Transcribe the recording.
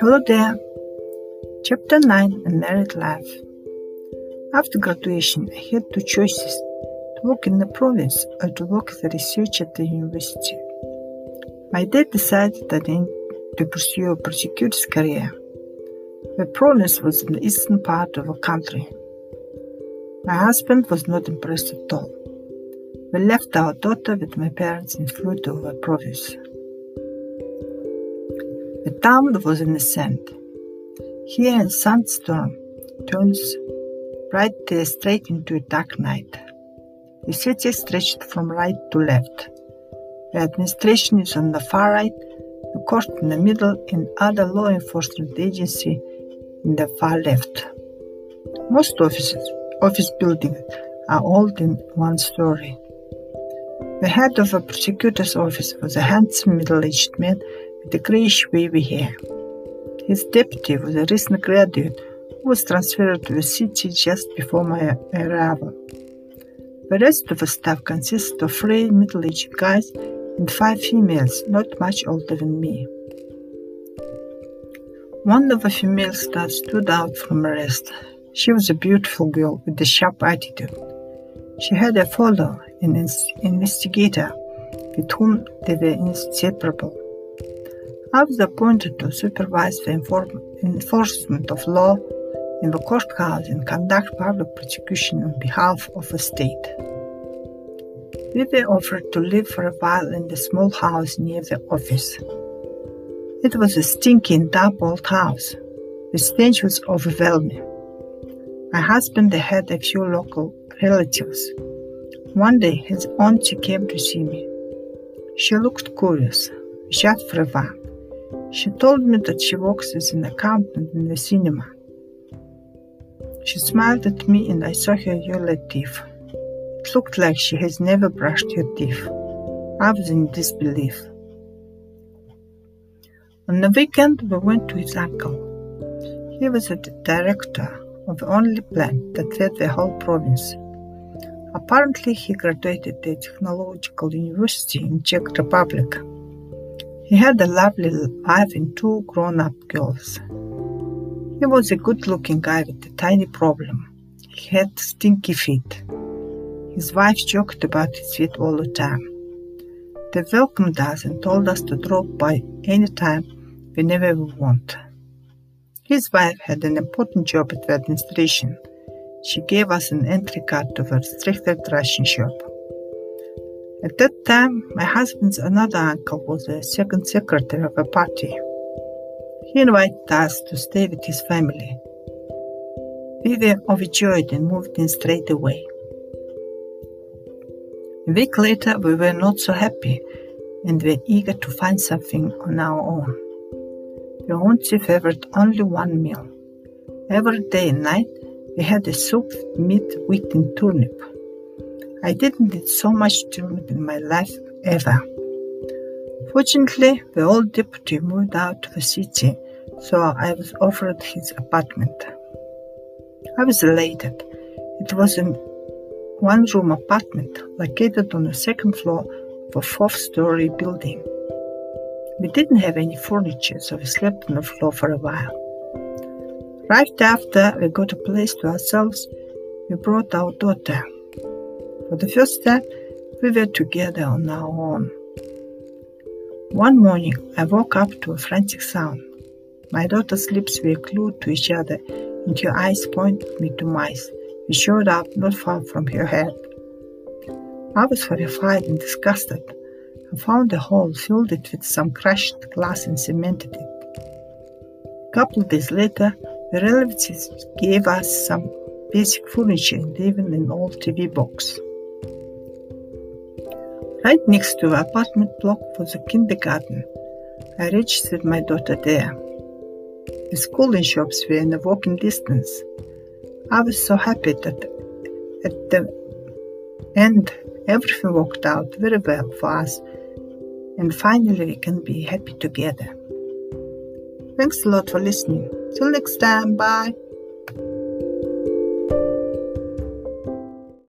Hello there. Chapter 9 A Married Life. After graduation, I had two choices to work in the province or to work as a researcher at the university. My dad decided that I to pursue a prosecutor's career. The province was in the eastern part of the country. My husband was not impressed at all. We left our daughter with my parents and flew to the province. The town was in the sand. Here a sandstorm turns bright day uh, straight into a dark night. The city stretched from right to left. The administration is on the far right, the court in the middle, and other law enforcement agency in the far left. Most offices, office buildings are old in one story. The head of a prosecutor's office was a handsome middle-aged man with a grayish wavy hair. His deputy was a recent graduate who was transferred to the city just before my arrival. The rest of the staff consisted of three middle-aged guys and five females, not much older than me. One of the female staff stood out from the rest. She was a beautiful girl with a sharp attitude. She had a father, an investigator, with whom they were inseparable. I was appointed to supervise the enforcement of law in the courthouse and conduct public prosecution on behalf of the state. We were offered to live for a while in the small house near the office. It was a stinking, damp old house. The stench was overwhelming. My husband had a few local relatives. One day his auntie came to see me. She looked curious. Chat for a while. She told me that she works as an accountant in the cinema. She smiled at me and I saw her yellow teeth. It looked like she has never brushed her teeth. I was in disbelief. On the weekend, we went to his uncle. He was the director of the only plant that fed the whole province. Apparently, he graduated at the Technological University in Czech Republic. He had a lovely wife and two grown-up girls. He was a good-looking guy with a tiny problem. He had stinky feet. His wife joked about his feet all the time. They welcomed us and told us to drop by any time whenever we want. His wife had an important job at the administration. She gave us an entry card to the restricted Russian shop. At that time, my husband's another uncle was the second secretary of a party. He invited us to stay with his family. We were overjoyed and moved in straight away. A week later, we were not so happy and were eager to find something on our own. We only favored only one meal. Every day and night, we had a soup with meat, wheat, and turnip. I didn't need so much turnip in my life ever. Fortunately, the old deputy moved out to the city, so I was offered his apartment. I was elated. It was a one room apartment located on the second floor of a fourth story building. We didn't have any furniture, so we slept on the floor for a while. Right after we got a place to ourselves, we brought our daughter. For the first time, we were together on our own. One morning, I woke up to a frantic sound. My daughter's lips were glued to each other, and her eyes pointed me to mice, which showed up not far from her head. I was horrified and disgusted. I found a hole, filled it with some crushed glass, and cemented it. A couple of days later, the relatives gave us some basic furniture and even an old TV box. Right next to the apartment block was a kindergarten. I registered my daughter there. The school and shops were in a walking distance. I was so happy that at the end everything worked out very well for us and finally we can be happy together. Thanks a lot for listening. Till next time, bye.